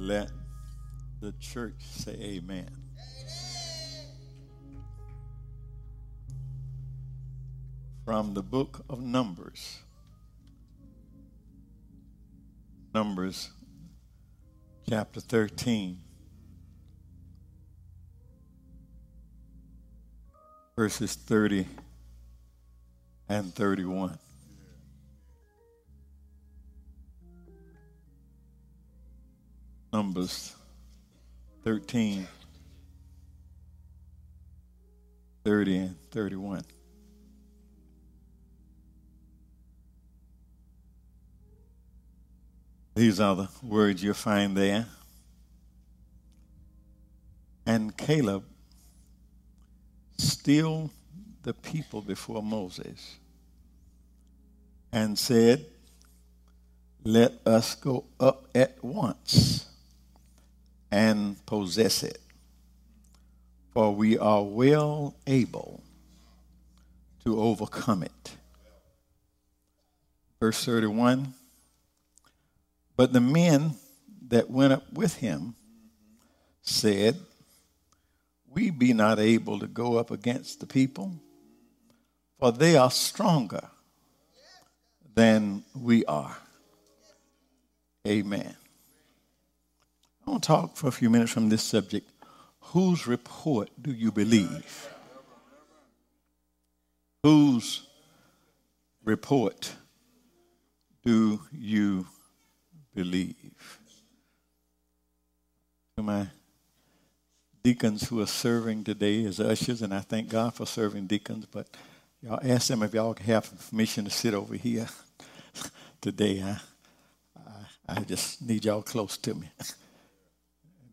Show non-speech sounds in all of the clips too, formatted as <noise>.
Let the church say amen. From the book of Numbers. Numbers chapter 13. Verses 30 and 31. Numbers 13, 30, and 31. These are the words you'll find there. And Caleb still the people before Moses and said, Let us go up at once and possess it. For we are well able to overcome it. Verse 31 But the men that went up with him said, We be not able to go up against the people, for they are stronger than we are. Amen. I want to talk for a few minutes from this subject. Whose report do you believe? Whose report do you believe? To my deacons who are serving today as ushers, and I thank God for serving deacons, but y'all ask them if y'all have permission to sit over here <laughs> today. I, I, I just need y'all close to me. <laughs>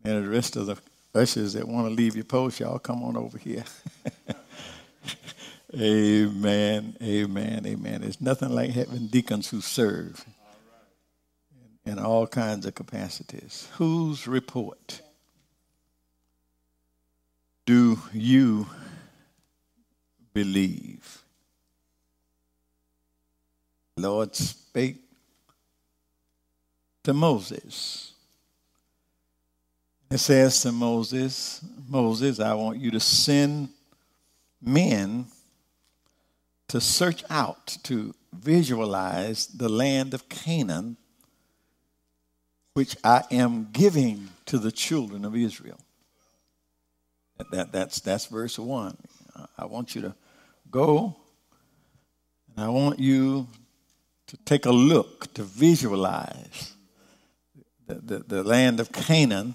And the rest of the ushers that want to leave your post, y'all come on over here. <laughs> amen, amen, amen. It's nothing like having deacons who serve in all kinds of capacities. Whose report do you believe? Lord spake to Moses it says to Moses, Moses, I want you to send men to search out, to visualize the land of Canaan, which I am giving to the children of Israel. That, that, that's, that's verse 1. I want you to go, and I want you to take a look, to visualize the, the, the land of Canaan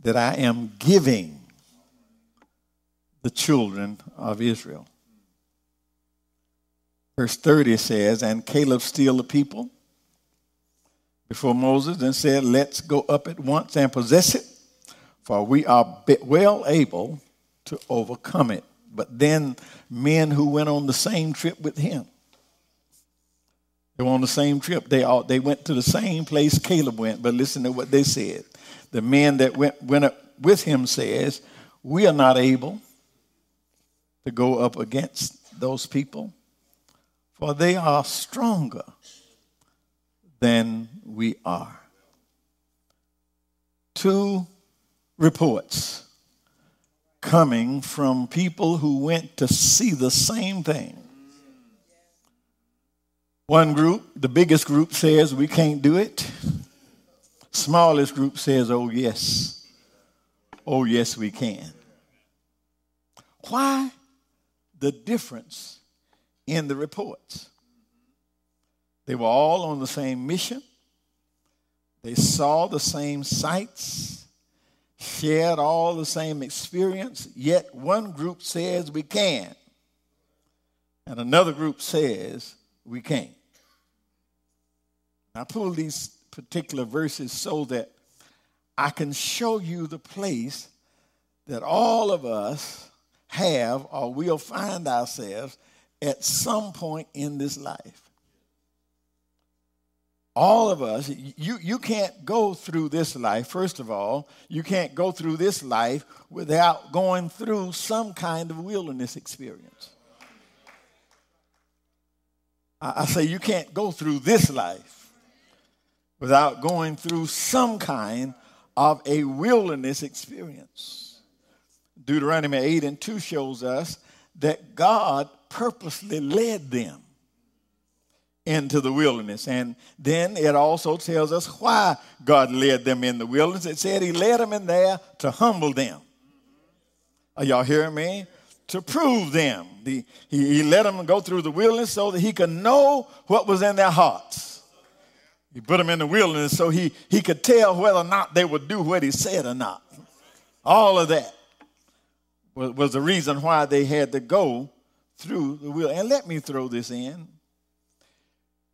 that I am giving the children of Israel. Verse 30 says, And Caleb stilled the people before Moses and said, Let's go up at once and possess it, for we are well able to overcome it. But then men who went on the same trip with him, they were on the same trip. They, all, they went to the same place Caleb went, but listen to what they said the men that went, went up with him says, We are not able to go up against those people, for they are stronger than we are. Two reports coming from people who went to see the same thing. One group, the biggest group, says we can't do it. Smallest group says, oh, yes. Oh, yes, we can. Why the difference in the reports? They were all on the same mission. They saw the same sights, shared all the same experience, yet one group says we can, and another group says we can't. I pull these particular verses so that I can show you the place that all of us have or will find ourselves at some point in this life. All of us, you, you can't go through this life, first of all, you can't go through this life without going through some kind of wilderness experience. I, I say you can't go through this life without going through some kind of a wilderness experience. Deuteronomy 8 and 2 shows us that God purposely led them into the wilderness. And then it also tells us why God led them in the wilderness. It said He led them in there to humble them. Are y'all hearing me? To prove them. The, he, he let them go through the wilderness so that He could know what was in their hearts. He put them in the wilderness so he, he could tell whether or not they would do what He said or not. All of that was, was the reason why they had to go through the wilderness. And let me throw this in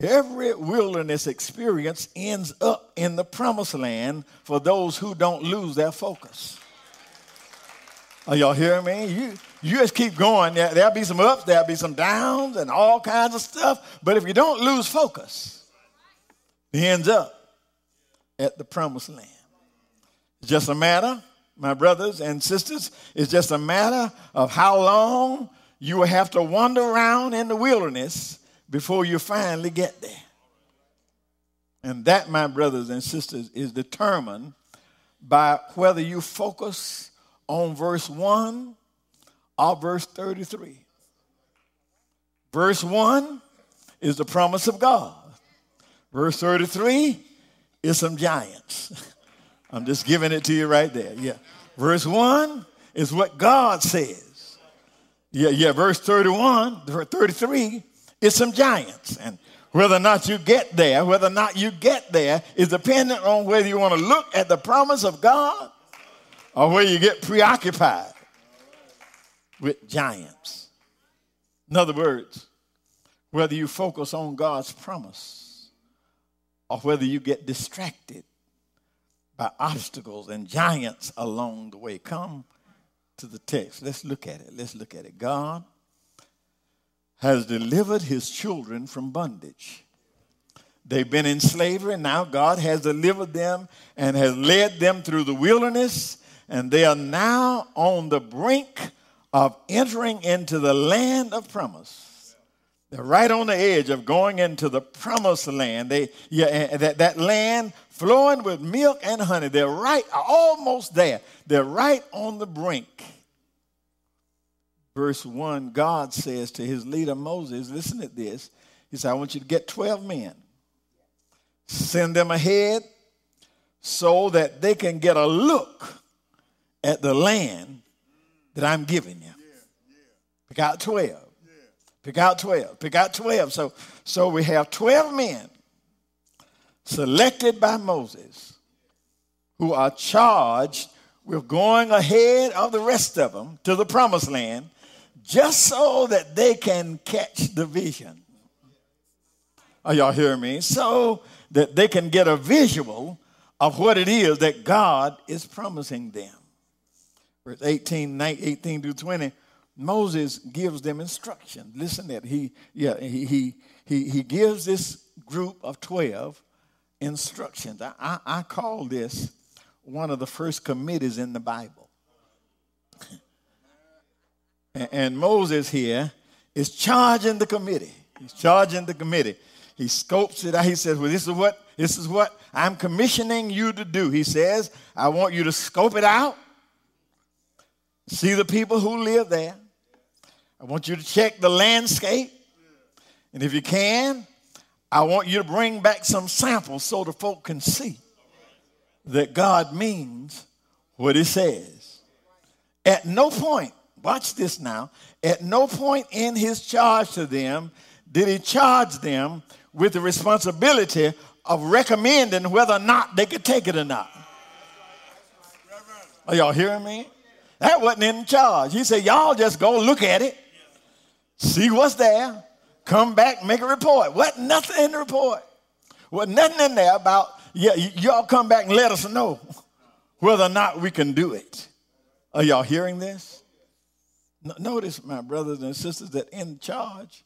Every wilderness experience ends up in the promised land for those who don't lose their focus. Are y'all hearing me? You, you just keep going. There, there'll be some ups, there'll be some downs, and all kinds of stuff. But if you don't lose focus, it ends up at the promised land. It's just a matter, my brothers and sisters, it's just a matter of how long you will have to wander around in the wilderness before you finally get there. And that, my brothers and sisters, is determined by whether you focus on verse 1 or verse 33. Verse 1 is the promise of God. Verse 33 is some giants. <laughs> I'm just giving it to you right there. Yeah. Verse 1 is what God says. Yeah, yeah. Verse 31, 33 is some giants. And whether or not you get there, whether or not you get there is dependent on whether you want to look at the promise of God or whether you get preoccupied with giants. In other words, whether you focus on God's promise or whether you get distracted by obstacles and giants along the way. Come to the text. Let's look at it. Let's look at it. God has delivered his children from bondage. They've been in slavery, and now God has delivered them and has led them through the wilderness, and they are now on the brink of entering into the land of promise. They're right on the edge of going into the promised land. They, yeah, that, that land flowing with milk and honey. They're right, almost there. They're right on the brink verse 1, God says to his leader Moses, listen to this. He said, I want you to get 12 men, send them ahead so that they can get a look at the land that I'm giving you. Pick out 12. Pick out 12. Pick out 12. So, so we have 12 men selected by Moses who are charged with going ahead of the rest of them to the promised land just so that they can catch the vision. Are y'all hearing me? So that they can get a visual of what it is that God is promising them. Verse 18, 19, 18 through 20, Moses gives them instruction. Listen that he, yeah, he, he, he, he gives this group of 12 instructions. I, I, I call this one of the first committees in the Bible. <laughs> And Moses here is charging the committee. He's charging the committee. He scopes it out. He says, Well, this is what this is what I'm commissioning you to do. He says, I want you to scope it out, see the people who live there. I want you to check the landscape. And if you can, I want you to bring back some samples so the folk can see that God means what he says. At no point Watch this now. At no point in his charge to them did he charge them with the responsibility of recommending whether or not they could take it or not. Are y'all hearing me? That wasn't in charge. He said, Y'all just go look at it, see what's there, come back, make a report. What? Nothing in the report. What? Nothing in there about, yeah, y'all come back and let us know whether or not we can do it. Are y'all hearing this? Notice, my brothers and sisters, that in charge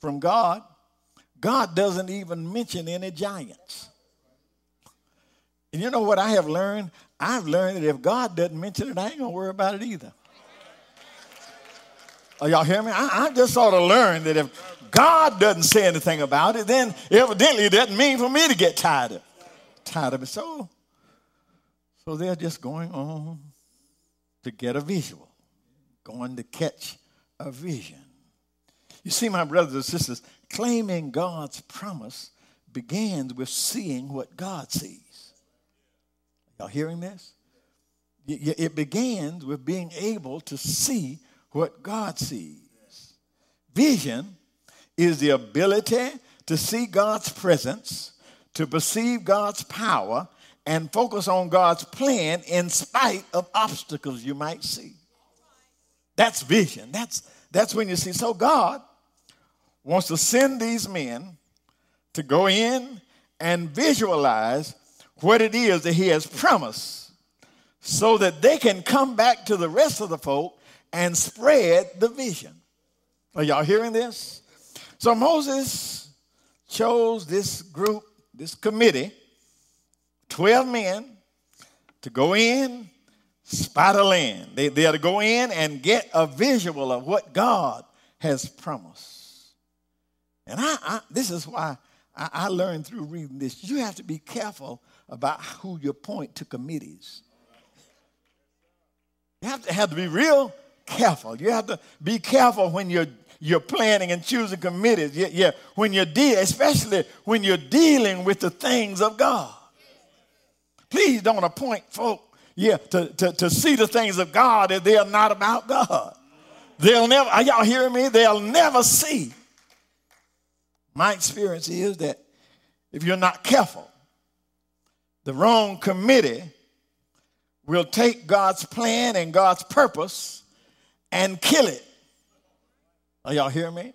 from God, God doesn't even mention any giants. And you know what I have learned? I've learned that if God doesn't mention it, I ain't gonna worry about it either. Are y'all hear me? I, I just sort of learned that if God doesn't say anything about it, then evidently it doesn't mean for me to get tired of, tired of it. So, So they're just going on to get a visual, going to catch a vision. You see, my brothers and sisters, claiming God's promise begins with seeing what God sees. Y'all hearing this? It begins with being able to see what God sees. Vision is the ability to see God's presence, to perceive God's power, and focus on God's plan in spite of obstacles you might see. That's vision. That's, that's when you see. So God wants to send these men to go in and visualize what it is that He has promised so that they can come back to the rest of the folk and spread the vision. Are y'all hearing this? So Moses chose this group, this committee, 12 men, to go in, spot a land. They, they are to go in and get a visual of what God has promised. And I, I this is why I, I learned through reading this. You have to be careful about who you appoint to committees. You have to have to be real careful. You have to be careful when you're you're planning and choosing committees. Yeah, yeah. when you're de- especially when you're dealing with the things of God. Please don't appoint folk, yeah, to, to, to see the things of God if they are not about God. They'll never, are y'all hearing me? They'll never see. My experience is that if you're not careful, the wrong committee will take God's plan and God's purpose and kill it. Are y'all hearing me?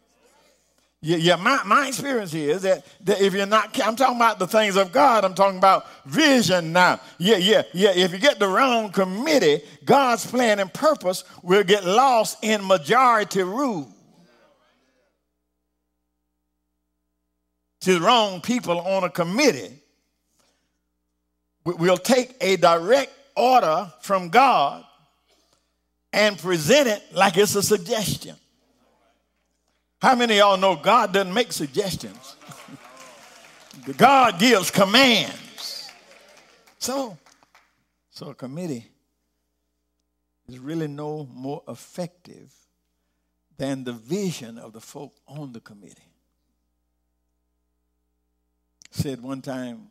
Yeah, yeah my, my experience is that, that if you're not, I'm talking about the things of God, I'm talking about vision now. Yeah, yeah, yeah. If you get the wrong committee, God's plan and purpose will get lost in majority rule. To the wrong people on a committee, we'll take a direct order from God and present it like it's a suggestion. How many y'all know God doesn't make suggestions? <laughs> God gives commands. So, so a committee is really no more effective than the vision of the folk on the committee. Said one time,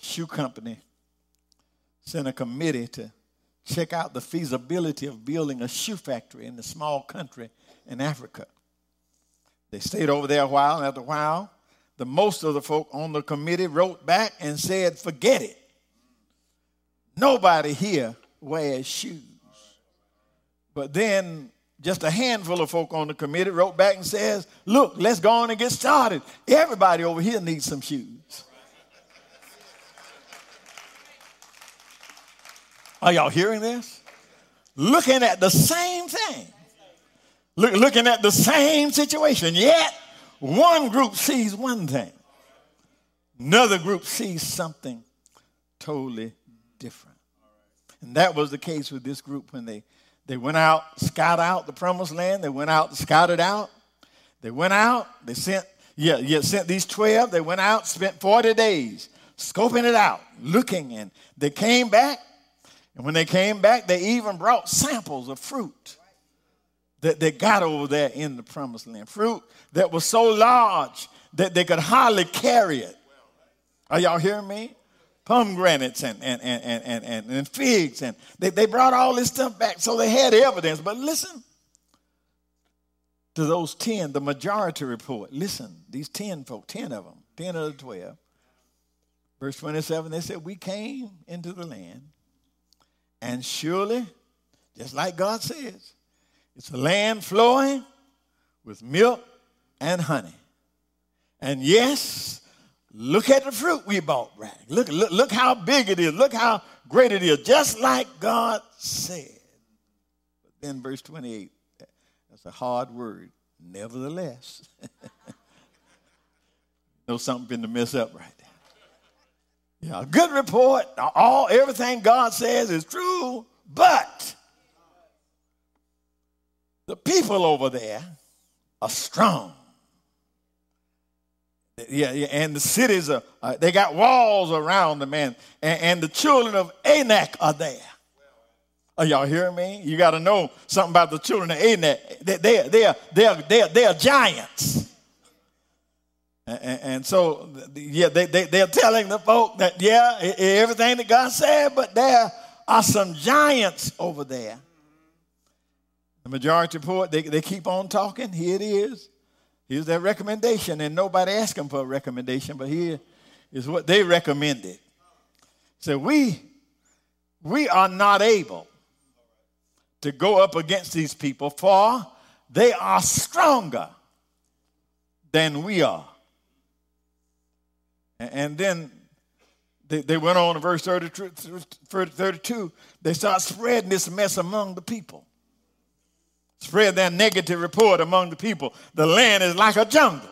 shoe company sent a committee to check out the feasibility of building a shoe factory in a small country in Africa. They stayed over there a while, and after a while, the most of the folk on the committee wrote back and said, Forget it. Nobody here wears shoes. But then just a handful of folk on the committee wrote back and says, Look, let's go on and get started. Everybody over here needs some shoes. Are y'all hearing this? Looking at the same thing. Look, looking at the same situation, yet one group sees one thing, another group sees something totally different. And that was the case with this group when they, they went out, scout out the promised land, they went out, scouted out. They went out, they sent, yeah, yeah, sent these 12, they went out, spent 40 days scoping it out, looking, and they came back. And when they came back, they even brought samples of fruit that they got over there in the promised land. Fruit that was so large that they could hardly carry it. Are y'all hearing me? Pomegranates and, and, and, and, and, and figs. And they, they brought all this stuff back so they had evidence. But listen to those 10, the majority report. Listen, these 10 folk, 10 of them, 10 of the 12. Verse 27, they said, We came into the land, and surely, just like God says, it's a land flowing with milk and honey. And yes, look at the fruit we bought, right? Look, look, look how big it is. Look how great it is, just like God said. But then verse 28, that's a hard word. Nevertheless. <laughs> know something been to mess up right. Yeah, a good report. All everything God says is true, but the people over there are strong. Yeah, yeah, and the cities are, uh, they got walls around them, and, and, and the children of Anak are there. Are y'all hearing me? You got to know something about the children of Anak. They, they, they, are, they, are, they, are, they are giants. And, so, yeah, they, they, they're telling the folk that, yeah, everything that God said, but there are some giants over there. The majority report, they, they keep on talking. Here it is. Here's their recommendation, and nobody asked them for a recommendation, but here is what they recommended. So we we are not able to go up against these people, for they are stronger than we are. And then they, they went on to verse 32. They start spreading this mess among the people spread that negative report among the people. The land is like a jungle.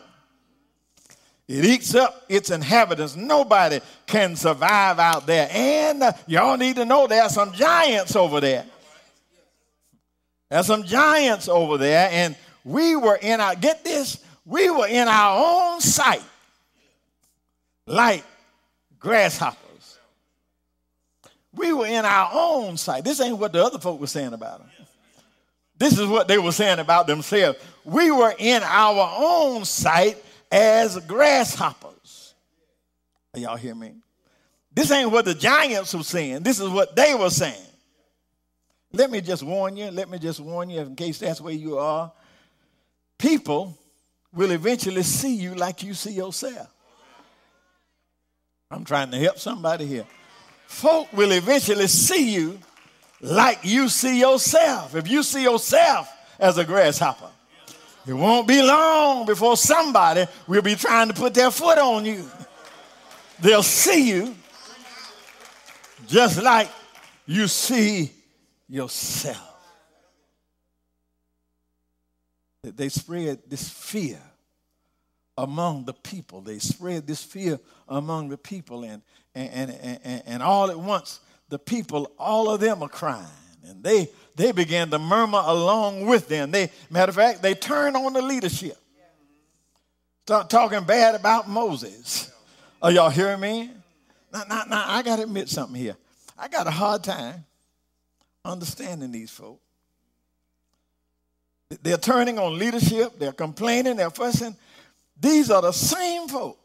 It eats up its inhabitants. Nobody can survive out there. And uh, y'all need to know there are some giants over there. There's some giants over there. And we were in our, get this, we were in our own sight like grasshoppers. We were in our own sight. This ain't what the other folk were saying about them. This is what they were saying about themselves. We were in our own sight as grasshoppers. Y'all hear me? This ain't what the giants were saying. This is what they were saying. Let me just warn you, let me just warn you in case that's where you are. People will eventually see you like you see yourself. I'm trying to help somebody here. Folk will eventually see you like you see yourself. If you see yourself as a grasshopper, it won't be long before somebody will be trying to put their foot on you. They'll see you just like you see yourself. They spread this fear among the people. They spread this fear among the people, and, and, and, and, and all at once, the people, all of them are crying. And they, they began to murmur along with them. They, matter of fact, they turned on the leadership. Start talking bad about Moses. Are y'all hearing me? Now, now, now I got to admit something here. I got a hard time understanding these folks. They're turning on leadership, they're complaining, they're fussing. These are the same folk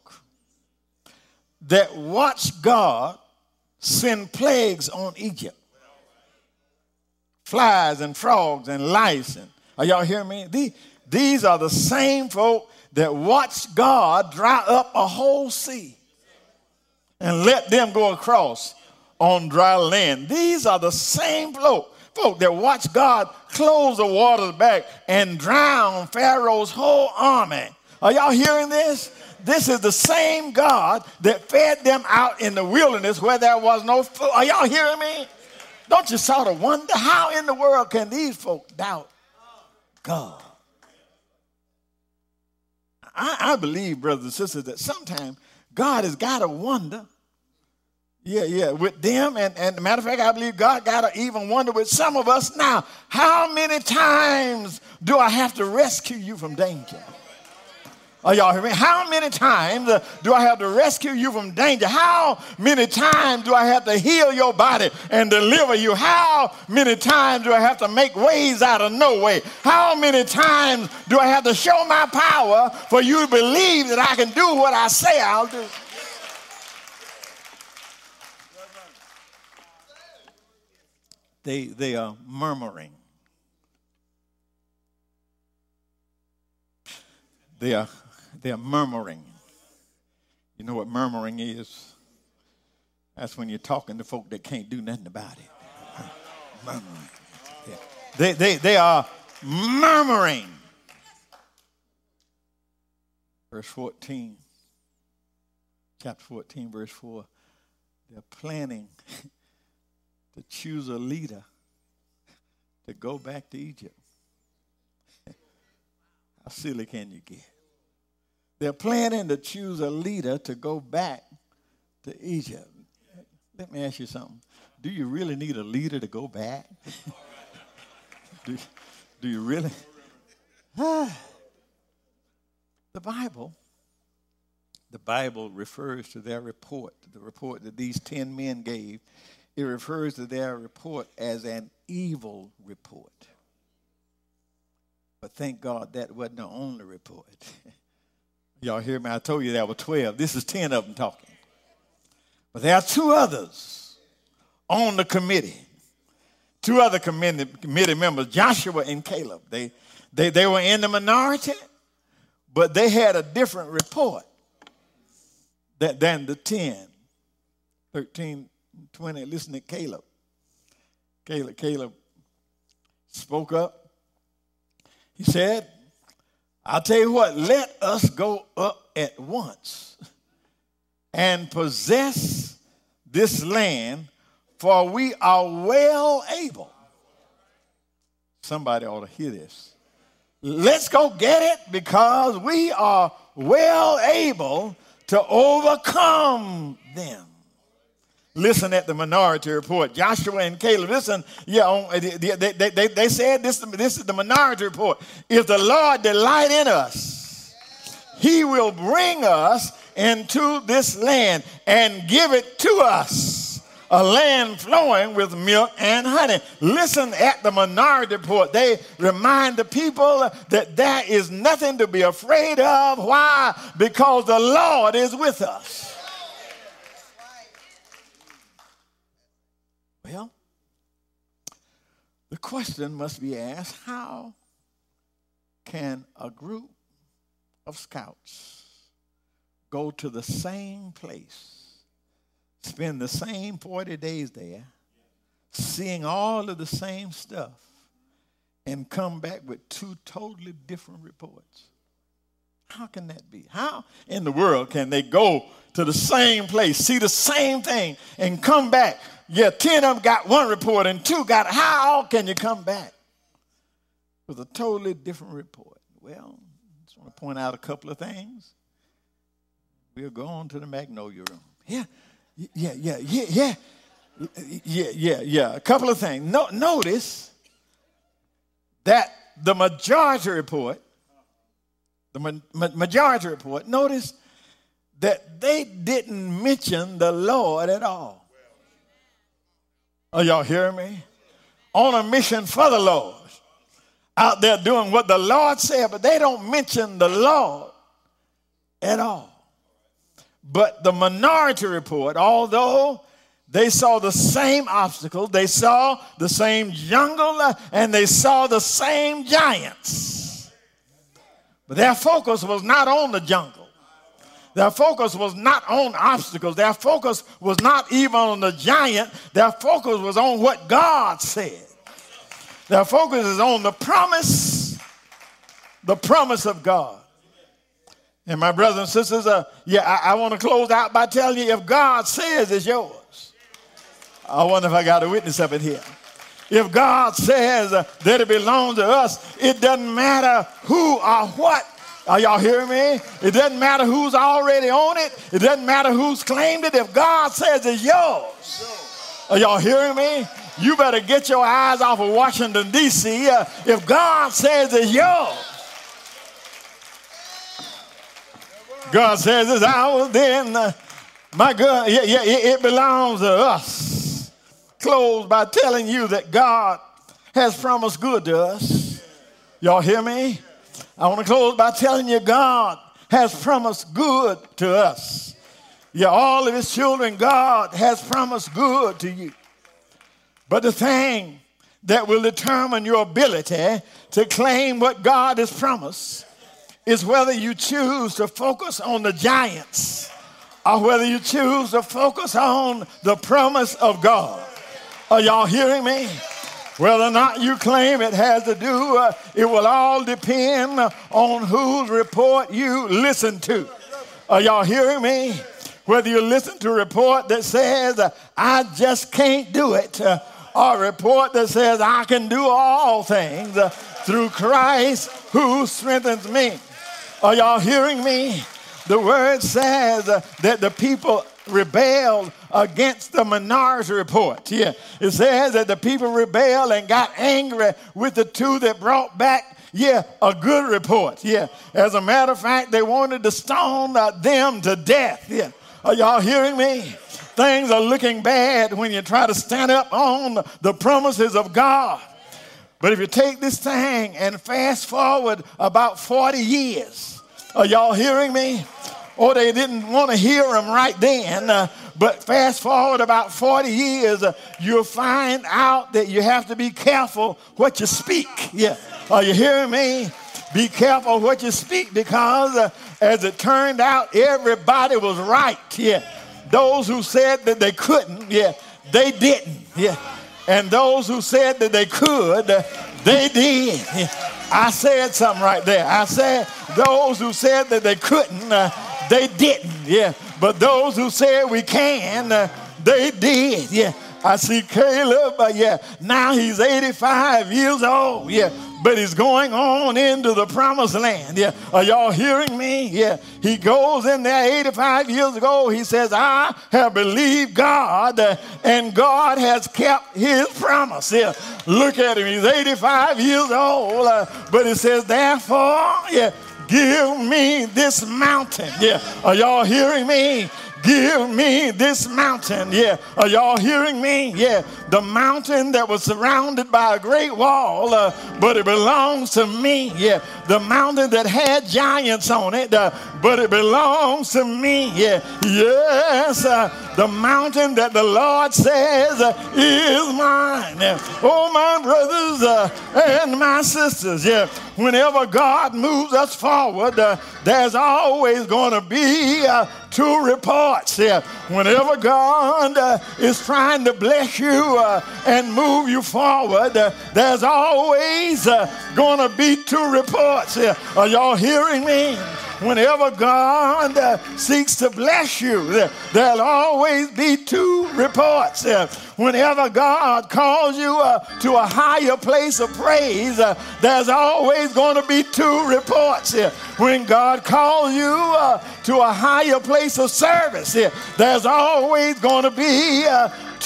that watched God send plagues on Egypt flies and frogs and lice. And, are y'all hearing me? These, these are the same folk that watched God dry up a whole sea and let them go across on dry land. These are the same folk, folk that watched God close the waters back and drown Pharaoh's whole army. Are y'all hearing this? This is the same God that fed them out in the wilderness where there was no food. Are y'all hearing me? Don't you sort of wonder how in the world can these folk doubt God? I, I believe, brothers and sisters, that sometimes God has got to wonder. Yeah, yeah, with them. And, and matter of fact, I believe God got to even wonder with some of us now. How many times do I have to rescue you from danger? Are y'all hearing me? How many times uh, do I have to rescue you from danger? How many times do I have to heal your body and deliver you? How many times do I have to make ways out of no way? How many times do I have to show my power for you to believe that I can do what I say I'll do? They, they are murmuring. They are they're murmuring. You know what murmuring is? That's when you're talking to folk that can't do nothing about it. murmuring. They, they, they are murmuring. Verse 14, chapter 14, verse 4. They're planning <laughs> to choose a leader to go back to Egypt. <laughs> How silly can you get? They're planning to choose a leader to go back to Egypt. Let me ask you something. Do you really need a leader to go back? <laughs> do, do you really? <sighs> the Bible the Bible refers to their report, the report that these 10 men gave, it refers to their report as an evil report. But thank God that wasn't the only report. <laughs> Y'all hear me? I told you there were 12. This is 10 of them talking. But there are two others on the committee. Two other committee, members, Joshua and Caleb. They, they, they were in the minority, but they had a different report that, than the 10. 13, 20. Listen to Caleb. Caleb, Caleb spoke up. He said, I'll tell you what, let us go up at once and possess this land, for we are well able. Somebody ought to hear this. Let's go get it because we are well able to overcome them. Listen at the minority report. Joshua and Caleb, listen, yeah, they, they, they, they said this, this is the minority report. If the Lord delight in us, he will bring us into this land and give it to us a land flowing with milk and honey. Listen at the minority report. They remind the people that there is nothing to be afraid of. Why? Because the Lord is with us. Well, the question must be asked how can a group of scouts go to the same place? spend the same 40 days there, seeing all of the same stuff, and come back with two totally different reports. How can that be? How in the world can they go to the same place, see the same thing, and come back? Yeah, 10 of them got one report and two got, how can you come back with a totally different report? Well, just want to point out a couple of things. We'll go on to the Magnolia room. Yeah, yeah, yeah, yeah, yeah. Yeah, yeah, yeah. A couple of things. No, notice that the majority report, the ma- majority report, notice that they didn't mention the Lord at all. Are y'all hearing me? On a mission for the Lord. Out there doing what the Lord said, but they don't mention the Lord at all. But the minority report, although they saw the same obstacle, they saw the same jungle, and they saw the same giants. But their focus was not on the jungle. Their focus was not on obstacles. Their focus was not even on the giant. Their focus was on what God said. Their focus is on the promise, the promise of God. And my brothers and sisters, uh, yeah, I, I want to close out by telling you if God says it's yours. I wonder if I got a witness up in here. If God says uh, that it belongs to us, it doesn't matter who or what. Are y'all hearing me? It doesn't matter who's already on it. It doesn't matter who's claimed it. If God says it's yours, are y'all hearing me? You better get your eyes off of Washington, D.C. Uh, if God says it's yours, God says it's ours, then uh, my God, yeah, yeah, it belongs to us. Close by telling you that God has promised good to us. Y'all hear me? I want to close by telling you God has promised good to us. Yeah, all of his children, God has promised good to you. But the thing that will determine your ability to claim what God has promised is whether you choose to focus on the giants or whether you choose to focus on the promise of God. Are y'all hearing me? Whether or not you claim it has to do, uh, it will all depend on whose report you listen to. Are y'all hearing me? Whether you listen to a report that says, uh, I just can't do it, uh, or a report that says, I can do all things uh, through Christ who strengthens me. Are y'all hearing me? The word says that the people rebelled against the minority report. Yeah, it says that the people rebelled and got angry with the two that brought back yeah, a good report. Yeah. As a matter of fact, they wanted to stone them to death. Yeah. Are y'all hearing me? Things are looking bad when you try to stand up on the promises of God. But if you take this thing and fast forward about 40 years, are y'all hearing me? Or they didn't want to hear him right then. Uh, but fast forward about 40 years, uh, you'll find out that you have to be careful what you speak. Yeah. Are you hearing me? Be careful what you speak because, uh, as it turned out, everybody was right. Yeah. Those who said that they couldn't, yeah, they didn't. Yeah. And those who said that they could, uh, they did. I said something right there. I said those who said that they couldn't, uh, they didn't. Yeah. But those who said we can, uh, they did. Yeah. I see Caleb, uh, yeah, now he's 85 years old. Yeah but he's going on into the promised land. Yeah. Are y'all hearing me? Yeah. He goes in there 85 years ago. He says, I have believed God uh, and God has kept his promise. Yeah. Look at him. He's 85 years old. Uh, but he says, therefore, yeah, give me this mountain. Yeah. Are y'all hearing me? Give me this mountain. Yeah. Are y'all hearing me? Yeah. The mountain that was surrounded by a great wall, uh, but it belongs to me. Yeah. The mountain that had giants on it, uh, but it belongs to me. Yeah. Yes. Uh, the mountain that the Lord says uh, is mine. Yeah. Oh, my brothers uh, and my sisters. Yeah. Whenever God moves us forward, uh, there's always going to be two reports. Yeah. Whenever God is trying to bless you uh, and move you forward, uh, there's always uh, going to be two reports. Are y'all hearing me? Whenever God seeks to bless you, there, will always be two reports. Whenever God calls you to a higher place of praise, there's always going to be two reports. When God calls you to a higher place of service, there's always going to be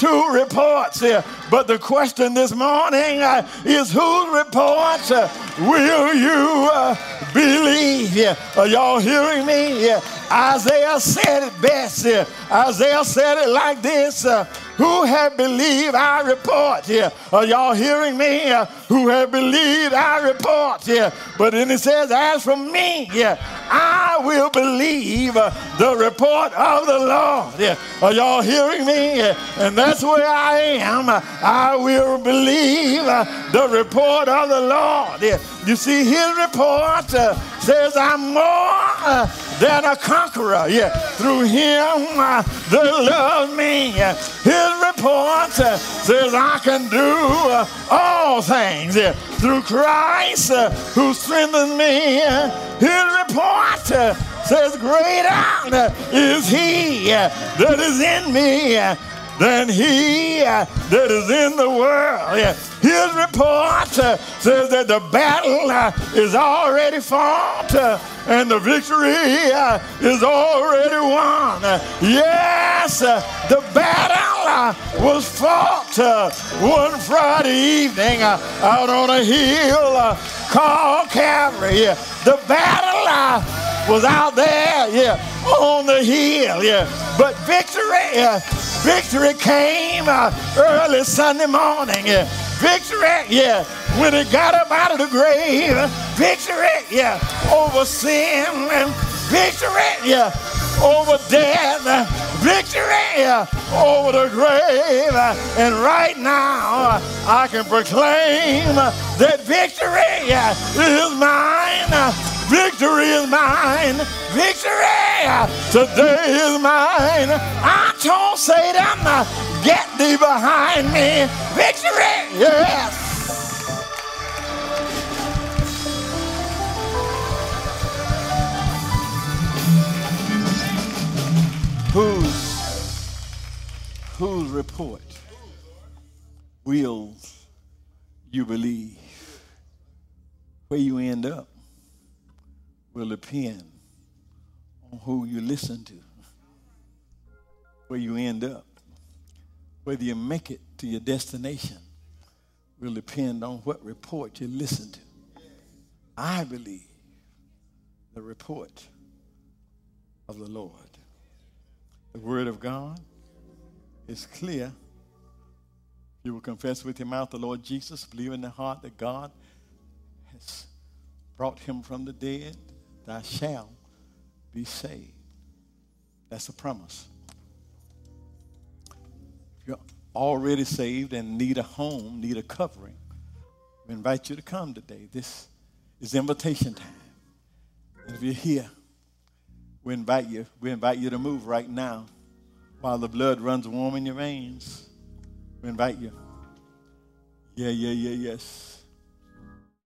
two reports here. But the question this morning uh, is whose report uh, will you uh, believe? Yeah. Are y'all hearing me? Yeah. Isaiah said it best here. Isaiah said it like this. Who have believed our report here? Are y'all hearing me? Uh, who have believed our report here? But then it says, as for me, yeah, I will believe uh, the report of the Lord. Yeah. Are y'all hearing me? Yeah. And that's where I am. I will believe uh, the report of the Lord. Yeah. You see, his report uh, says, I'm more uh, than a conqueror. Yeah. Through him uh, that loves me. His report uh, says, I can do uh, all things yeah. through Christ uh, who strengthens me. His report says, Greater is he that is in me than he uh, that is in the world. His report uh, says that the battle uh, is already fought and the victory is already won. yes, the battle was fought one Friday evening out on a hill called Calvary. The battle was out there, yeah, on the hill, yeah. But victory, uh, victory came uh, early Sunday morning. Victory, yeah, when it got up out of the grave. Victory, yeah, over sin victory, yeah, over death. Victory yeah, over the grave. And right now, I can proclaim that victory is mine. Victory is mine. Victory today is mine. I told Satan, get thee behind me. Victory, yes. Whose, whose report will you believe? Where you end up will depend on who you listen to, where you end up. Whether you make it to your destination will depend on what report you listen to. I believe the report of the Lord. The word of God is clear. You will confess with your mouth the Lord Jesus, believe in the heart that God has brought him from the dead, thou shalt be saved. That's a promise. If you're already saved and need a home, need a covering, we invite you to come today. This is invitation time. And if you're here, we invite you, we invite you to move right now while the blood runs warm in your veins. We invite you. Yeah, yeah, yeah, yes.